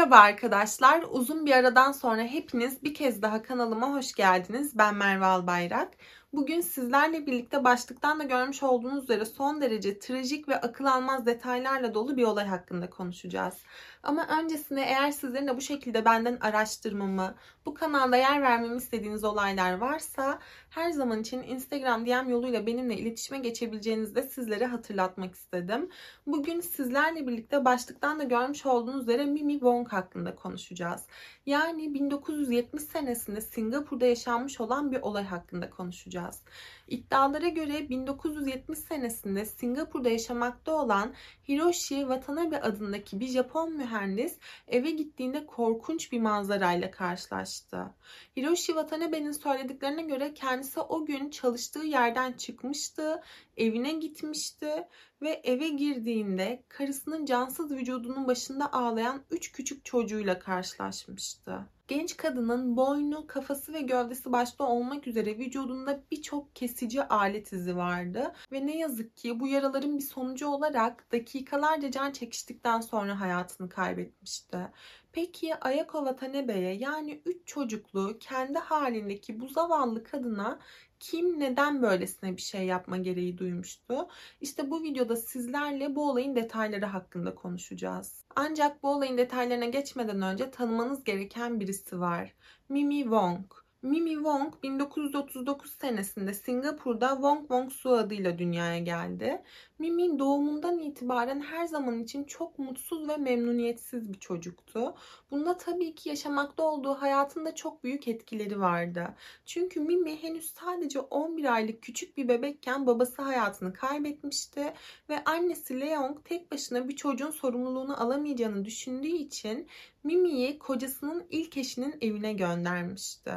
Merhaba arkadaşlar. Uzun bir aradan sonra hepiniz bir kez daha kanalıma hoş geldiniz. Ben Merve Albayrak. Bugün sizlerle birlikte başlıktan da görmüş olduğunuz üzere son derece trajik ve akıl almaz detaylarla dolu bir olay hakkında konuşacağız. Ama öncesinde eğer sizlerin de bu şekilde benden araştırmamı, bu kanalda yer vermemi istediğiniz olaylar varsa her zaman için Instagram DM yoluyla benimle iletişime geçebileceğinizi de sizlere hatırlatmak istedim. Bugün sizlerle birlikte başlıktan da görmüş olduğunuz üzere Mimi Wong hakkında konuşacağız. Yani 1970 senesinde Singapur'da yaşanmış olan bir olay hakkında konuşacağız. İddialara göre 1970 senesinde Singapur'da yaşamakta olan Hiroshi Watanabe adındaki bir Japon mühendis eve gittiğinde korkunç bir manzarayla karşılaştı. Hiroshi Watanabe'nin söylediklerine göre kendisi o gün çalıştığı yerden çıkmıştı, evine gitmişti ve eve girdiğinde karısının cansız vücudunun başında ağlayan 3 küçük çocuğuyla karşılaşmıştı. Genç kadının boynu, kafası ve gövdesi başta olmak üzere vücudunda birçok kesici alet izi vardı ve ne yazık ki bu yaraların bir sonucu olarak dakikalarca can çekiştikten sonra hayatını kaybetmişti. Peki Ayako Watanebe'ye yani 3 çocuklu kendi halindeki bu zavallı kadına kim neden böylesine bir şey yapma gereği duymuştu? İşte bu videoda sizlerle bu olayın detayları hakkında konuşacağız. Ancak bu olayın detaylarına geçmeden önce tanımanız gereken birisi var. Mimi Wong. Mimi Wong 1939 senesinde Singapur'da Wong Wong Su adıyla dünyaya geldi. Mimi doğumundan itibaren her zaman için çok mutsuz ve memnuniyetsiz bir çocuktu. Bunda tabii ki yaşamakta olduğu hayatında çok büyük etkileri vardı. Çünkü Mimi henüz sadece 11 aylık küçük bir bebekken babası hayatını kaybetmişti ve annesi Leong tek başına bir çocuğun sorumluluğunu alamayacağını düşündüğü için Mimi'yi kocasının ilk eşinin evine göndermişti.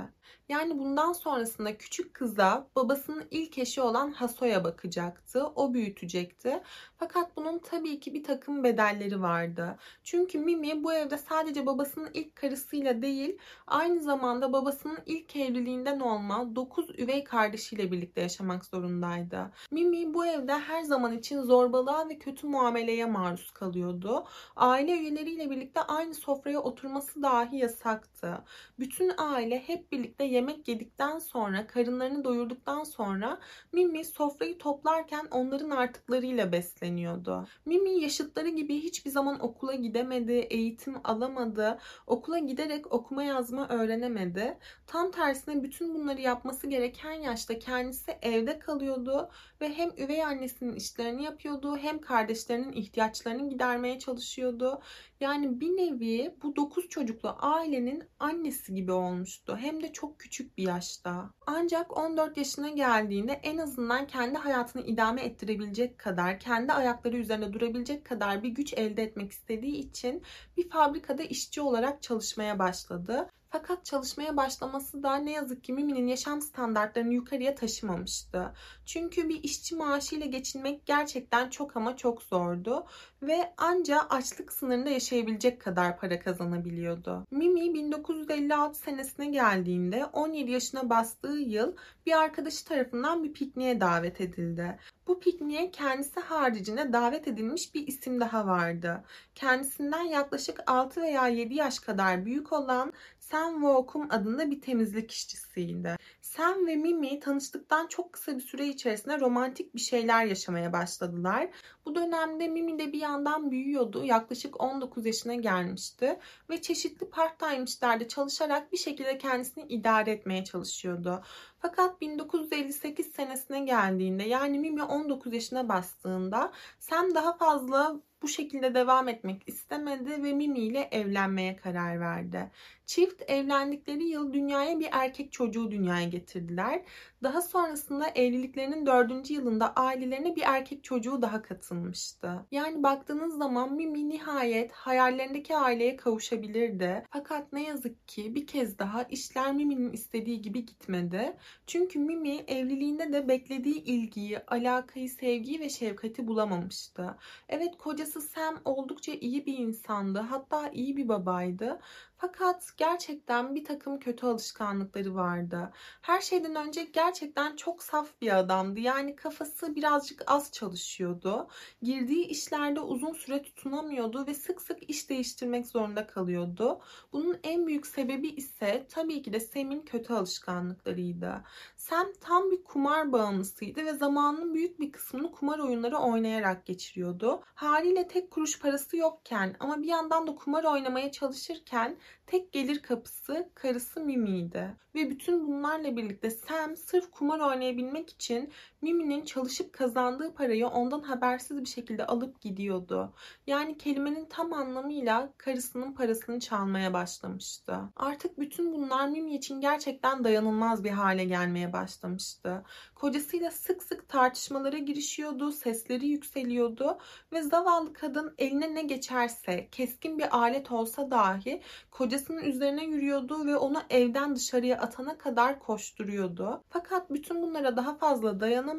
Yani bundan sonrasında küçük kıza babasının ilk eşi olan Haso'ya bakacaktı. O büyütecekti. Fakat bunun tabii ki bir takım bedelleri vardı. Çünkü Mimi bu evde sadece babasının ilk karısıyla değil, aynı zamanda babasının ilk evliliğinden olma 9 üvey kardeşiyle birlikte yaşamak zorundaydı. Mimi bu evde her zaman için zorbalığa ve kötü muameleye maruz kalıyordu. Aile üyeleriyle birlikte aynı sofraya oturması dahi yasaktı. Bütün aile hep birlikte yemek yedikten sonra, karınlarını doyurduktan sonra Mimi sofrayı toplarken onların artıklarıyla besleniyordu. Mimi yaşıtları gibi hiçbir zaman okula gidemedi, eğitim alamadı, okula giderek okuma yazma öğrenemedi. Tam tersine bütün bunları yapması gereken yaşta kendisi evde kalıyordu ve hem üvey annesinin işlerini yapıyordu hem kardeşlerinin ihtiyaçlarını gidermeye çalışıyordu. Yani bir nevi bu 9 çocuklu ailenin annesi gibi olmuştu. Hem de çok küçük bir yaşta. Ancak 14 yaşına geldiğinde en azından kendi hayatını idame ettirebilecek kadar, kendi ayakları üzerine durabilecek kadar bir güç elde etmek istediği için bir fabrikada işçi olarak çalışmaya başladı. Fakat çalışmaya başlaması da ne yazık ki Mimi'nin yaşam standartlarını yukarıya taşımamıştı. Çünkü bir işçi maaşıyla geçinmek gerçekten çok ama çok zordu ve anca açlık sınırında yaşayabilecek kadar para kazanabiliyordu. Mimi 1956 senesine geldiğinde 17 yaşına bastığı yıl bir arkadaşı tarafından bir pikniğe davet edildi. Bu pikniğe kendisi haricinde davet edilmiş bir isim daha vardı. Kendisinden yaklaşık 6 veya 7 yaş kadar büyük olan Sam Walkum adında bir temizlik işçisiydi. Sam ve Mimi tanıştıktan çok kısa bir süre içerisinde romantik bir şeyler yaşamaya başladılar. Bu dönemde Mimi de bir yandan büyüyordu. Yaklaşık 19 yaşına gelmişti ve çeşitli part-time işlerde çalışarak bir şekilde kendisini idare etmeye çalışıyordu. Fakat 1958 senesine geldiğinde yani Mimi 19 yaşına bastığında Sam daha fazla bu şekilde devam etmek istemedi ve Mimi ile evlenmeye karar verdi. Çift evlendikleri yıl dünyaya bir erkek çocuğu dünyaya getirdiler. Daha sonrasında evliliklerinin dördüncü yılında ailelerine bir erkek çocuğu daha katılmıştı. Yani baktığınız zaman Mimi nihayet hayallerindeki aileye kavuşabilirdi. Fakat ne yazık ki bir kez daha işler Mimi'nin istediği gibi gitmedi. Çünkü Mimi evliliğinde de beklediği ilgiyi, alakayı, sevgiyi ve şefkati bulamamıştı. Evet kocası Sam oldukça iyi bir insandı. Hatta iyi bir babaydı. Fakat gerçekten bir takım kötü alışkanlıkları vardı. Her şeyden önce gerçekten çok saf bir adamdı. Yani kafası birazcık az çalışıyordu. Girdiği işlerde uzun süre tutunamıyordu ve sık sık iş değiştirmek zorunda kalıyordu. Bunun en büyük sebebi ise tabii ki de Sam'in kötü alışkanlıklarıydı. Sam tam bir kumar bağımlısıydı ve zamanının büyük bir kısmını kumar oyunları oynayarak geçiriyordu. Haliyle tek kuruş parası yokken ama bir yandan da kumar oynamaya çalışırken tek gelir kapısı karısı Mimi'ydi. Ve bütün bunlarla birlikte Sam sırf kumar oynayabilmek için Mimi'nin çalışıp kazandığı parayı ondan habersiz bir şekilde alıp gidiyordu. Yani kelimenin tam anlamıyla karısının parasını çalmaya başlamıştı. Artık bütün bunlar Mimi için gerçekten dayanılmaz bir hale gelmeye başlamıştı. Kocasıyla sık sık tartışmalara girişiyordu, sesleri yükseliyordu ve zavallı kadın eline ne geçerse, keskin bir alet olsa dahi kocasının üzerine yürüyordu ve onu evden dışarıya atana kadar koşturuyordu. Fakat bütün bunlara daha fazla dayanamadı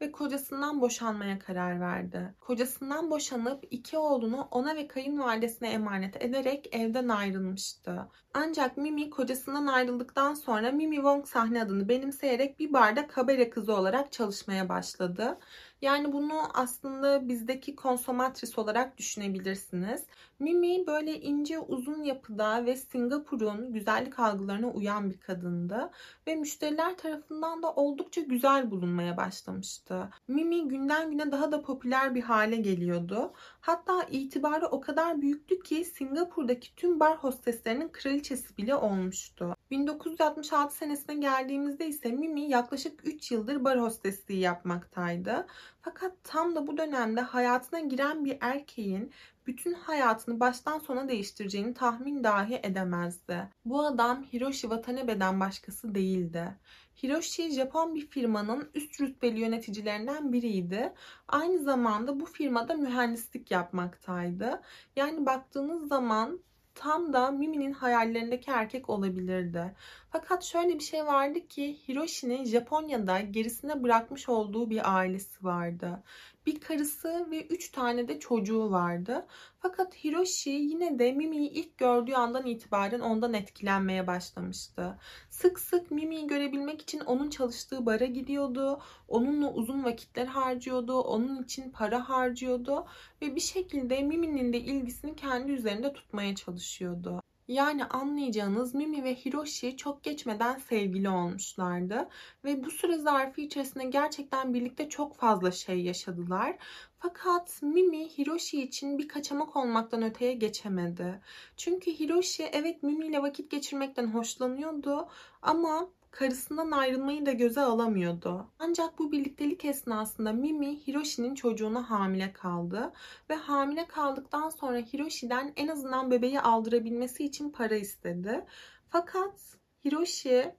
ve kocasından boşanmaya karar verdi. Kocasından boşanıp iki oğlunu ona ve kayınvalidesine emanet ederek evden ayrılmıştı. Ancak Mimi kocasından ayrıldıktan sonra Mimi Wong sahne adını benimseyerek bir barda kabare kızı olarak çalışmaya başladı. Yani bunu aslında bizdeki konsomatris olarak düşünebilirsiniz. Mimi böyle ince uzun yapıda ve Singapur'un güzellik algılarına uyan bir kadındı ve müşteriler tarafından da oldukça güzel bulunmaya başlamıştı. Mimi günden güne daha da popüler bir hale geliyordu. Hatta itibarı o kadar büyüktü ki Singapur'daki tüm bar hosteslerinin kraliçesi bile olmuştu. 1966 senesine geldiğimizde ise Mimi yaklaşık 3 yıldır bar hostesliği yapmaktaydı. Fakat tam da bu dönemde hayatına giren bir erkeğin bütün hayatını baştan sona değiştireceğini tahmin dahi edemezdi. Bu adam Hiroshi Watanebe'den başkası değildi. Hiroshi Japon bir firmanın üst rütbeli yöneticilerinden biriydi. Aynı zamanda bu firmada mühendislik yapmaktaydı. Yani baktığınız zaman tam da Mimi'nin hayallerindeki erkek olabilirdi. Fakat şöyle bir şey vardı ki Hiroshi'nin Japonya'da gerisine bırakmış olduğu bir ailesi vardı bir karısı ve üç tane de çocuğu vardı. Fakat Hiroshi yine de Mimi'yi ilk gördüğü andan itibaren ondan etkilenmeye başlamıştı. Sık sık Mimi'yi görebilmek için onun çalıştığı bara gidiyordu. Onunla uzun vakitler harcıyordu. Onun için para harcıyordu. Ve bir şekilde Mimi'nin de ilgisini kendi üzerinde tutmaya çalışıyordu. Yani anlayacağınız Mimi ve Hiroshi çok geçmeden sevgili olmuşlardı ve bu süre zarfı içerisinde gerçekten birlikte çok fazla şey yaşadılar. Fakat Mimi Hiroshi için bir kaçamak olmaktan öteye geçemedi. Çünkü Hiroshi evet Mimi ile vakit geçirmekten hoşlanıyordu ama karısından ayrılmayı da göze alamıyordu. Ancak bu birliktelik esnasında Mimi Hiroshi'nin çocuğuna hamile kaldı ve hamile kaldıktan sonra Hiroshi'den en azından bebeği aldırabilmesi için para istedi. Fakat Hiroshi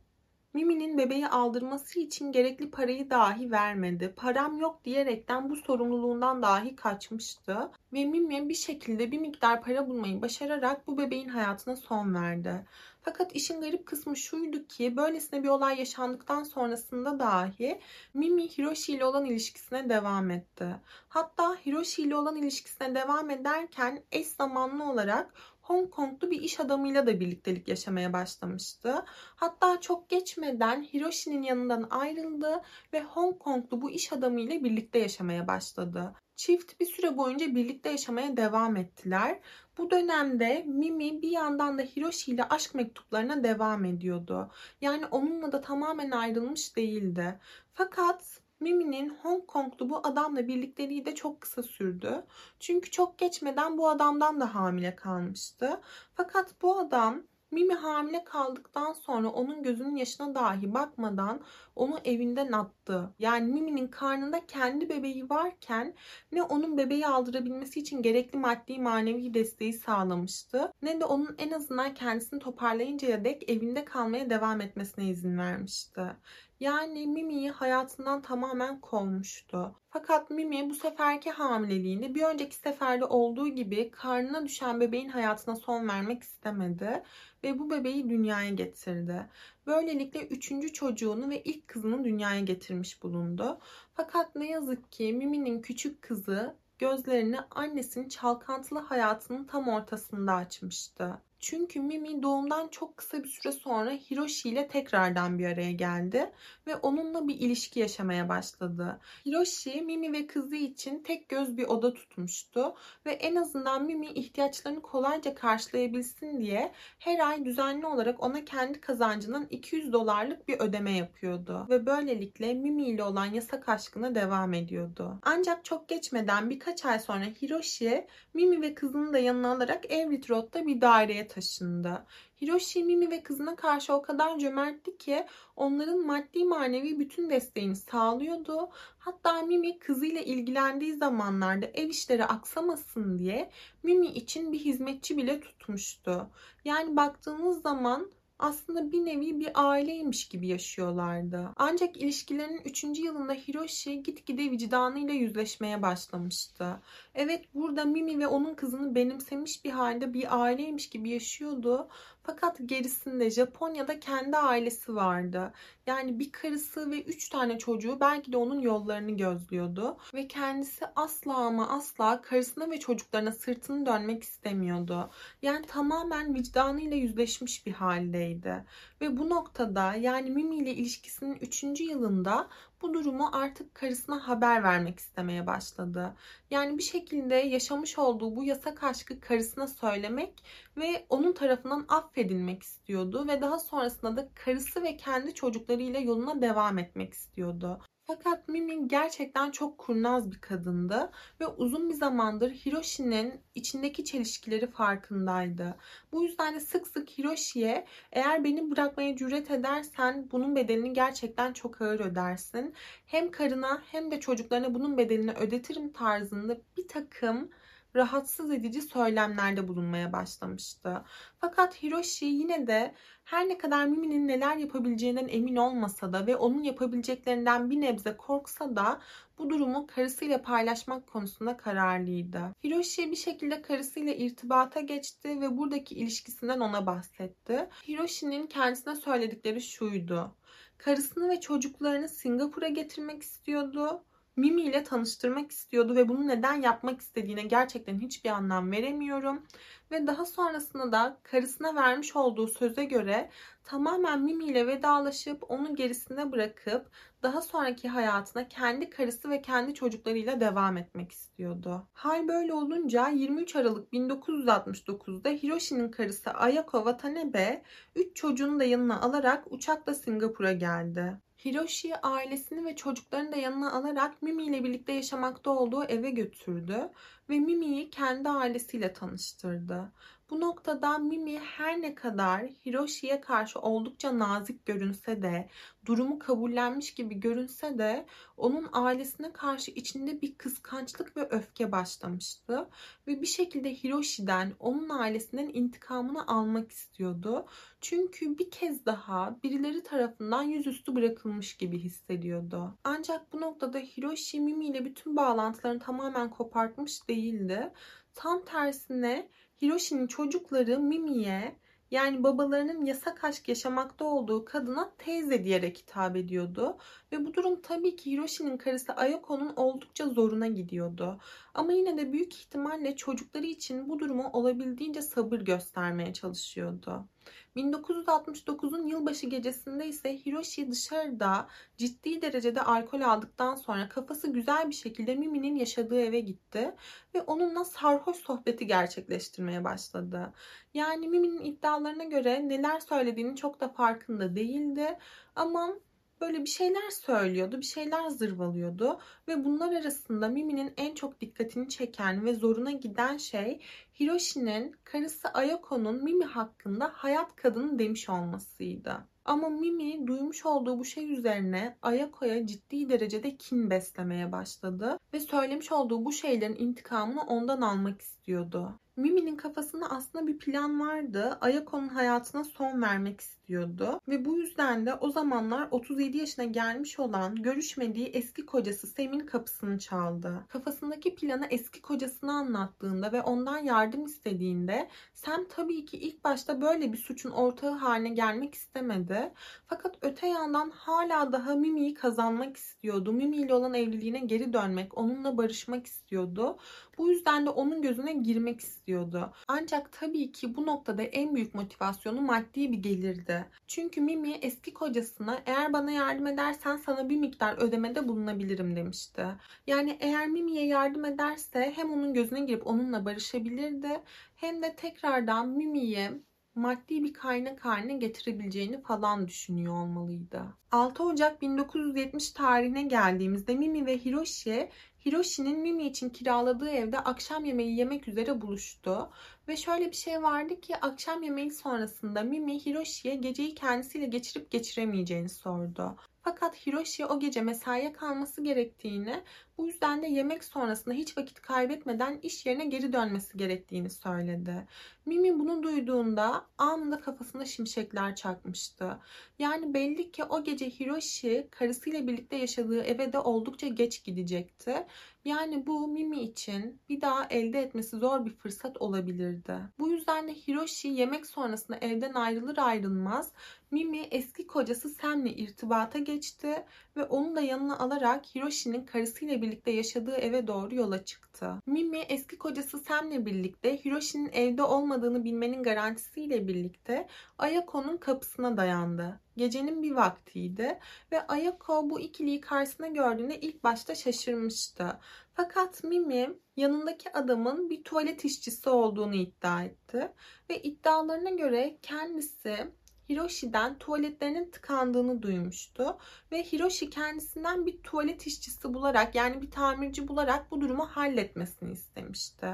Mimi'nin bebeği aldırması için gerekli parayı dahi vermedi. Param yok diyerekten bu sorumluluğundan dahi kaçmıştı. Ve Mimi bir şekilde bir miktar para bulmayı başararak bu bebeğin hayatına son verdi. Fakat işin garip kısmı şuydu ki böylesine bir olay yaşandıktan sonrasında dahi Mimi Hiroshi ile olan ilişkisine devam etti. Hatta Hiroshi ile olan ilişkisine devam ederken eş zamanlı olarak Hong Konglu bir iş adamıyla da birliktelik yaşamaya başlamıştı. Hatta çok geçmeden Hiroshi'nin yanından ayrıldı ve Hong Konglu bu iş adamıyla birlikte yaşamaya başladı. Çift bir süre boyunca birlikte yaşamaya devam ettiler. Bu dönemde Mimi bir yandan da Hiroshi ile aşk mektuplarına devam ediyordu. Yani onunla da tamamen ayrılmış değildi. Fakat Mimi'nin Hong Kong'lu bu adamla birlikteliği de çok kısa sürdü. Çünkü çok geçmeden bu adamdan da hamile kalmıştı. Fakat bu adam Mimi hamile kaldıktan sonra onun gözünün yaşına dahi bakmadan onu evinden attı. Yani Mimi'nin karnında kendi bebeği varken ne onun bebeği aldırabilmesi için gerekli maddi manevi desteği sağlamıştı ne de onun en azından kendisini toparlayıncaya dek evinde kalmaya devam etmesine izin vermişti. Yani Mimi'yi hayatından tamamen kovmuştu. Fakat Mimi bu seferki hamileliğinde bir önceki seferde olduğu gibi karnına düşen bebeğin hayatına son vermek istemedi ve bu bebeği dünyaya getirdi. Böylelikle üçüncü çocuğunu ve ilk kızını dünyaya getirmiş bulundu. Fakat ne yazık ki Mimi'nin küçük kızı gözlerini annesinin çalkantılı hayatının tam ortasında açmıştı. Çünkü Mimi doğumdan çok kısa bir süre sonra Hiroshi ile tekrardan bir araya geldi ve onunla bir ilişki yaşamaya başladı. Hiroshi, Mimi ve kızı için tek göz bir oda tutmuştu ve en azından Mimi ihtiyaçlarını kolayca karşılayabilsin diye her ay düzenli olarak ona kendi kazancından 200 dolarlık bir ödeme yapıyordu ve böylelikle Mimi ile olan yasak aşkına devam ediyordu. Ancak çok geçmeden birkaç ay sonra Hiroshi, Mimi ve kızını da yanına alarak Everett Road'da bir daireye taşındı. Hiroshi, Mimi ve kızına karşı o kadar cömertti ki onların maddi manevi bütün desteğini sağlıyordu. Hatta Mimi kızıyla ilgilendiği zamanlarda ev işleri aksamasın diye Mimi için bir hizmetçi bile tutmuştu. Yani baktığınız zaman aslında bir nevi bir aileymiş gibi yaşıyorlardı. Ancak ilişkilerinin 3. yılında Hiroshi gitgide vicdanıyla yüzleşmeye başlamıştı. Evet burada Mimi ve onun kızını benimsemiş bir halde bir aileymiş gibi yaşıyordu. Fakat gerisinde Japonya'da kendi ailesi vardı. Yani bir karısı ve üç tane çocuğu belki de onun yollarını gözlüyordu. Ve kendisi asla ama asla karısına ve çocuklarına sırtını dönmek istemiyordu. Yani tamamen vicdanıyla yüzleşmiş bir haldeydi. Ve bu noktada yani Mimi ile ilişkisinin üçüncü yılında bu durumu artık karısına haber vermek istemeye başladı. Yani bir şekilde yaşamış olduğu bu yasak aşkı karısına söylemek ve onun tarafından affedilmek istiyordu ve daha sonrasında da karısı ve kendi çocuklarıyla yoluna devam etmek istiyordu. Fakat Mimi gerçekten çok kurnaz bir kadındı ve uzun bir zamandır Hiroshi'nin içindeki çelişkileri farkındaydı. Bu yüzden de sık sık Hiroshi'ye eğer beni bırakmaya cüret edersen bunun bedelini gerçekten çok ağır ödersin. Hem karına hem de çocuklarına bunun bedelini ödetirim tarzında bir takım rahatsız edici söylemlerde bulunmaya başlamıştı. Fakat Hiroshi yine de her ne kadar Mimi'nin neler yapabileceğinden emin olmasa da ve onun yapabileceklerinden bir nebze korksa da bu durumu karısıyla paylaşmak konusunda kararlıydı. Hiroshi bir şekilde karısıyla irtibata geçti ve buradaki ilişkisinden ona bahsetti. Hiroshi'nin kendisine söyledikleri şuydu. Karısını ve çocuklarını Singapur'a getirmek istiyordu Mimi ile tanıştırmak istiyordu ve bunu neden yapmak istediğine gerçekten hiçbir anlam veremiyorum. Ve daha sonrasında da karısına vermiş olduğu söze göre tamamen Mimi ile vedalaşıp onu gerisine bırakıp daha sonraki hayatına kendi karısı ve kendi çocuklarıyla devam etmek istiyordu. Hal böyle olunca 23 Aralık 1969'da Hiroshi'nin karısı Ayako Watanabe 3 çocuğunu da yanına alarak uçakla Singapur'a geldi. Hiroshi ailesini ve çocuklarını da yanına alarak Mimi ile birlikte yaşamakta olduğu eve götürdü ve Mimi'yi kendi ailesiyle tanıştırdı. Bu noktada Mimi her ne kadar Hiroshi'ye karşı oldukça nazik görünse de, durumu kabullenmiş gibi görünse de onun ailesine karşı içinde bir kıskançlık ve öfke başlamıştı ve bir şekilde Hiroshi'den, onun ailesinden intikamını almak istiyordu. Çünkü bir kez daha birileri tarafından yüzüstü bırakılmış gibi hissediyordu. Ancak bu noktada Hiroshi Mimi ile bütün bağlantılarını tamamen kopartmış değildi. Tam tersine Hiroshi'nin çocukları Mimi'ye yani babalarının yasak aşk yaşamakta olduğu kadına teyze diyerek hitap ediyordu. Ve bu durum tabii ki Hiroshi'nin karısı Ayako'nun oldukça zoruna gidiyordu. Ama yine de büyük ihtimalle çocukları için bu durumu olabildiğince sabır göstermeye çalışıyordu. 1969'un yılbaşı gecesinde ise Hiroshi dışarıda ciddi derecede alkol aldıktan sonra kafası güzel bir şekilde Mimi'nin yaşadığı eve gitti ve onunla sarhoş sohbeti gerçekleştirmeye başladı. Yani Mimi'nin iddialarına göre neler söylediğini çok da farkında değildi ama böyle bir şeyler söylüyordu, bir şeyler zırvalıyordu ve bunlar arasında Mimi'nin en çok dikkatini çeken ve zoruna giden şey Hiroshi'nin karısı Ayako'nun Mimi hakkında hayat kadını demiş olmasıydı. Ama Mimi duymuş olduğu bu şey üzerine Ayako'ya ciddi derecede kin beslemeye başladı ve söylemiş olduğu bu şeylerin intikamını ondan almak istiyordu. Mimi'nin kafasında aslında bir plan vardı. Ayako'nun hayatına son vermek istiyordu. Ve bu yüzden de o zamanlar 37 yaşına gelmiş olan görüşmediği eski kocası Sem'in kapısını çaldı. Kafasındaki planı eski kocasına anlattığında ve ondan yardım istediğinde Sam tabii ki ilk başta böyle bir suçun ortağı haline gelmek istemedi. Fakat öte yandan hala daha Mimi'yi kazanmak istiyordu. Mimi ile olan evliliğine geri dönmek, onunla barışmak istiyordu. Bu yüzden de onun gözüne girmek istiyordu. Ancak tabii ki bu noktada en büyük motivasyonu maddi bir gelirdi. Çünkü Mimi eski kocasına eğer bana yardım edersen sana bir miktar ödemede bulunabilirim demişti. Yani eğer Mimi'ye yardım ederse hem onun gözüne girip onunla barışabilirdi hem de tekrardan Mimi'ye maddi bir kaynak haline getirebileceğini falan düşünüyor olmalıydı. 6 Ocak 1970 tarihine geldiğimizde Mimi ve Hiroshi Hiroshi'nin Mimi için kiraladığı evde akşam yemeği yemek üzere buluştu. Ve şöyle bir şey vardı ki akşam yemeği sonrasında Mimi Hiroshi'ye geceyi kendisiyle geçirip geçiremeyeceğini sordu. Fakat Hiroshi o gece mesaiye kalması gerektiğini, bu yüzden de yemek sonrasında hiç vakit kaybetmeden iş yerine geri dönmesi gerektiğini söyledi. Mimi bunu duyduğunda anında kafasında şimşekler çakmıştı. Yani belli ki o gece Hiroshi karısıyla birlikte yaşadığı eve de oldukça geç gidecekti. Yani bu Mimi için bir daha elde etmesi zor bir fırsat olabilirdi. Bu yüzden de Hiroshi yemek sonrasında evden ayrılır ayrılmaz Mimi eski kocası Sam'le irtibata geçti ve onu da yanına alarak Hiroshi'nin karısıyla birlikte yaşadığı eve doğru yola çıktı. Mimi eski kocası Sam'le birlikte Hiroshi'nin evde olmadığını bilmenin garantisiyle birlikte Ayako'nun kapısına dayandı. Gecenin bir vaktiydi ve Ayako bu ikiliyi karşısına gördüğünde ilk başta şaşırmıştı. Fakat Mimi yanındaki adamın bir tuvalet işçisi olduğunu iddia etti ve iddialarına göre kendisi Hiroshi'den tuvaletlerinin tıkandığını duymuştu ve Hiroshi kendisinden bir tuvalet işçisi bularak yani bir tamirci bularak bu durumu halletmesini istemişti.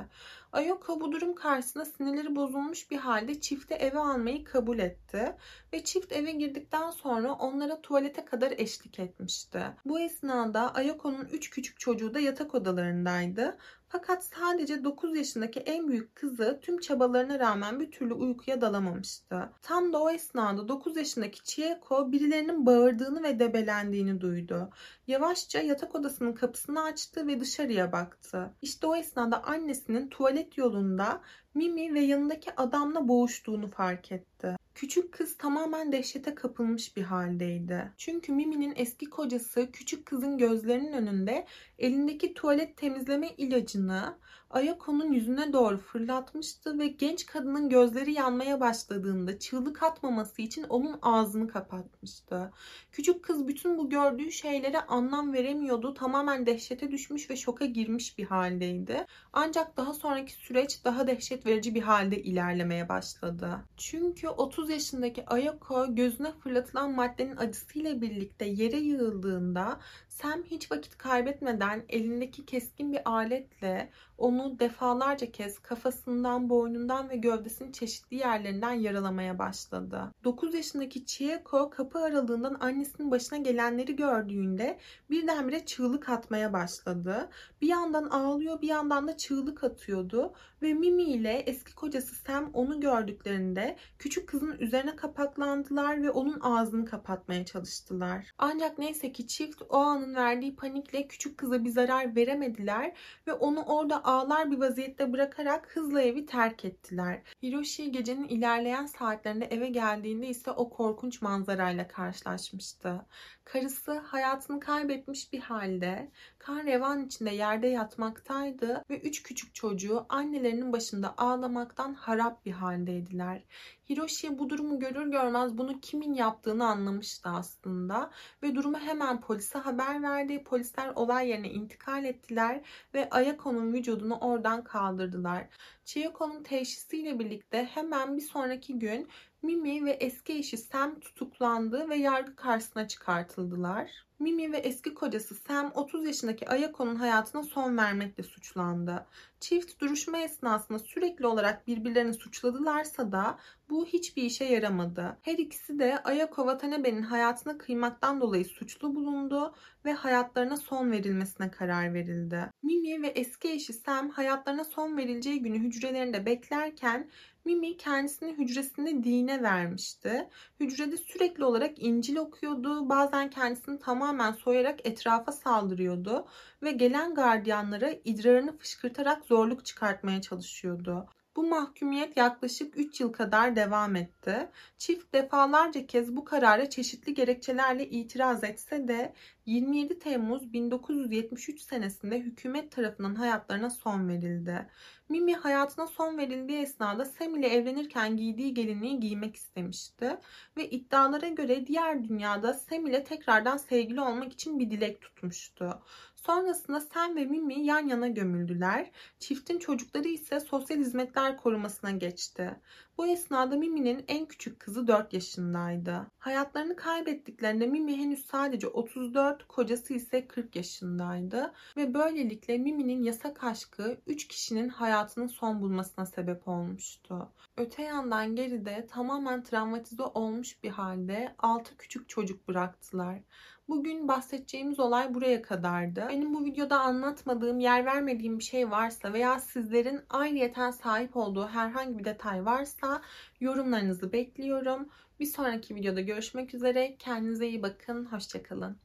Ayoko bu durum karşısında sinirleri bozulmuş bir halde çifte eve almayı kabul etti ve çift eve girdikten sonra onlara tuvalete kadar eşlik etmişti. Bu esnada Ayoko'nun 3 küçük çocuğu da yatak odalarındaydı fakat sadece 9 yaşındaki en büyük kızı tüm çabalarına rağmen bir türlü uykuya dalamamıştı. Tam da o esnada 9 yaşındaki Chieko birilerinin bağırdığını ve debelendiğini duydu. Yavaşça yatak odasının kapısını açtı ve dışarıya baktı. İşte o esnada annesinin tuvalet yolunda Mimi ve yanındaki adamla boğuştuğunu fark etti. Küçük kız tamamen dehşete kapılmış bir haldeydi. Çünkü Mimi'nin eski kocası küçük kızın gözlerinin önünde elindeki tuvalet temizleme ilacını Ayako'nun yüzüne doğru fırlatmıştı ve genç kadının gözleri yanmaya başladığında çığlık atmaması için onun ağzını kapatmıştı. Küçük kız bütün bu gördüğü şeylere anlam veremiyordu. Tamamen dehşete düşmüş ve şoka girmiş bir haldeydi. Ancak daha sonraki süreç daha dehşet verici bir halde ilerlemeye başladı. Çünkü 30 yaşındaki Ayako gözüne fırlatılan maddenin acısıyla birlikte yere yığıldığında Sam hiç vakit kaybetmeden elindeki keskin bir aletle onu defalarca kez kafasından, boynundan ve gövdesinin çeşitli yerlerinden yaralamaya başladı. 9 yaşındaki Chieko kapı aralığından annesinin başına gelenleri gördüğünde birdenbire çığlık atmaya başladı. Bir yandan ağlıyor bir yandan da çığlık atıyordu ve Mimi ile eski kocası Sam onu gördüklerinde küçük kızın üzerine kapaklandılar ve onun ağzını kapatmaya çalıştılar. Ancak neyse ki çift o anın verdiği panikle küçük kıza bir zarar veremediler ve onu orada ağlar bir vaziyette bırakarak hızla evi terk ettiler. Hiroshi gecenin ilerleyen saatlerinde eve geldiğinde ise o korkunç manzarayla karşılaşmıştı. Karısı hayatını kaybetmiş bir halde kan revan içinde yerde yatmaktaydı ve üç küçük çocuğu annelerinin başında ağlamaktan harap bir haldeydiler. Hiroshi bu durumu görür görmez bunu kimin yaptığını anlamıştı aslında ve durumu hemen polise haber verdi. Polisler olay yerine intikal ettiler ve Ayako'nun vücudunu oradan kaldırdılar. Chiyoko'nun teşhisiyle birlikte hemen bir sonraki gün Mimi ve eski eşi Sam tutuklandı ve yargı karşısına çıkartıldılar. Mimi ve eski kocası Sam 30 yaşındaki Ayako'nun hayatına son vermekle suçlandı. Çift duruşma esnasında sürekli olarak birbirlerini suçladılarsa da bu hiçbir işe yaramadı. Her ikisi de Ayako Watanebe'nin hayatına kıymaktan dolayı suçlu bulundu ve hayatlarına son verilmesine karar verildi. Mimi ve eski eşi Sam hayatlarına son verileceği günü hücrelerinde beklerken Mimi kendisini hücresinde dine vermişti. Hücrede sürekli olarak İncil okuyordu. Bazen kendisini tamamen soyarak etrafa saldırıyordu ve gelen gardiyanlara idrarını fışkırtarak zorluk çıkartmaya çalışıyordu. Bu mahkumiyet yaklaşık 3 yıl kadar devam etti. Çift defalarca kez bu karara çeşitli gerekçelerle itiraz etse de 27 Temmuz 1973 senesinde hükümet tarafından hayatlarına son verildi. Mimi hayatına son verildiği esnada Sam ile evlenirken giydiği gelinliği giymek istemişti ve iddialara göre diğer dünyada Sam ile tekrardan sevgili olmak için bir dilek tutmuştu. Sonrasında Sam ve Mimi yan yana gömüldüler. Çiftin çocukları ise sosyal hizmetler korumasına geçti. Bu esnada Mimi'nin en küçük kızı 4 yaşındaydı. Hayatlarını kaybettiklerinde Mimi henüz sadece 34, kocası ise 40 yaşındaydı ve böylelikle Mimi'nin yasak aşkı 3 kişinin hayatının son bulmasına sebep olmuştu. Öte yandan geride tamamen travmatize olmuş bir halde 6 küçük çocuk bıraktılar. Bugün bahsedeceğimiz olay buraya kadardı. Benim bu videoda anlatmadığım, yer vermediğim bir şey varsa veya sizlerin ayrıyeten sahip olduğu herhangi bir detay varsa yorumlarınızı bekliyorum. Bir sonraki videoda görüşmek üzere. Kendinize iyi bakın. Hoşçakalın.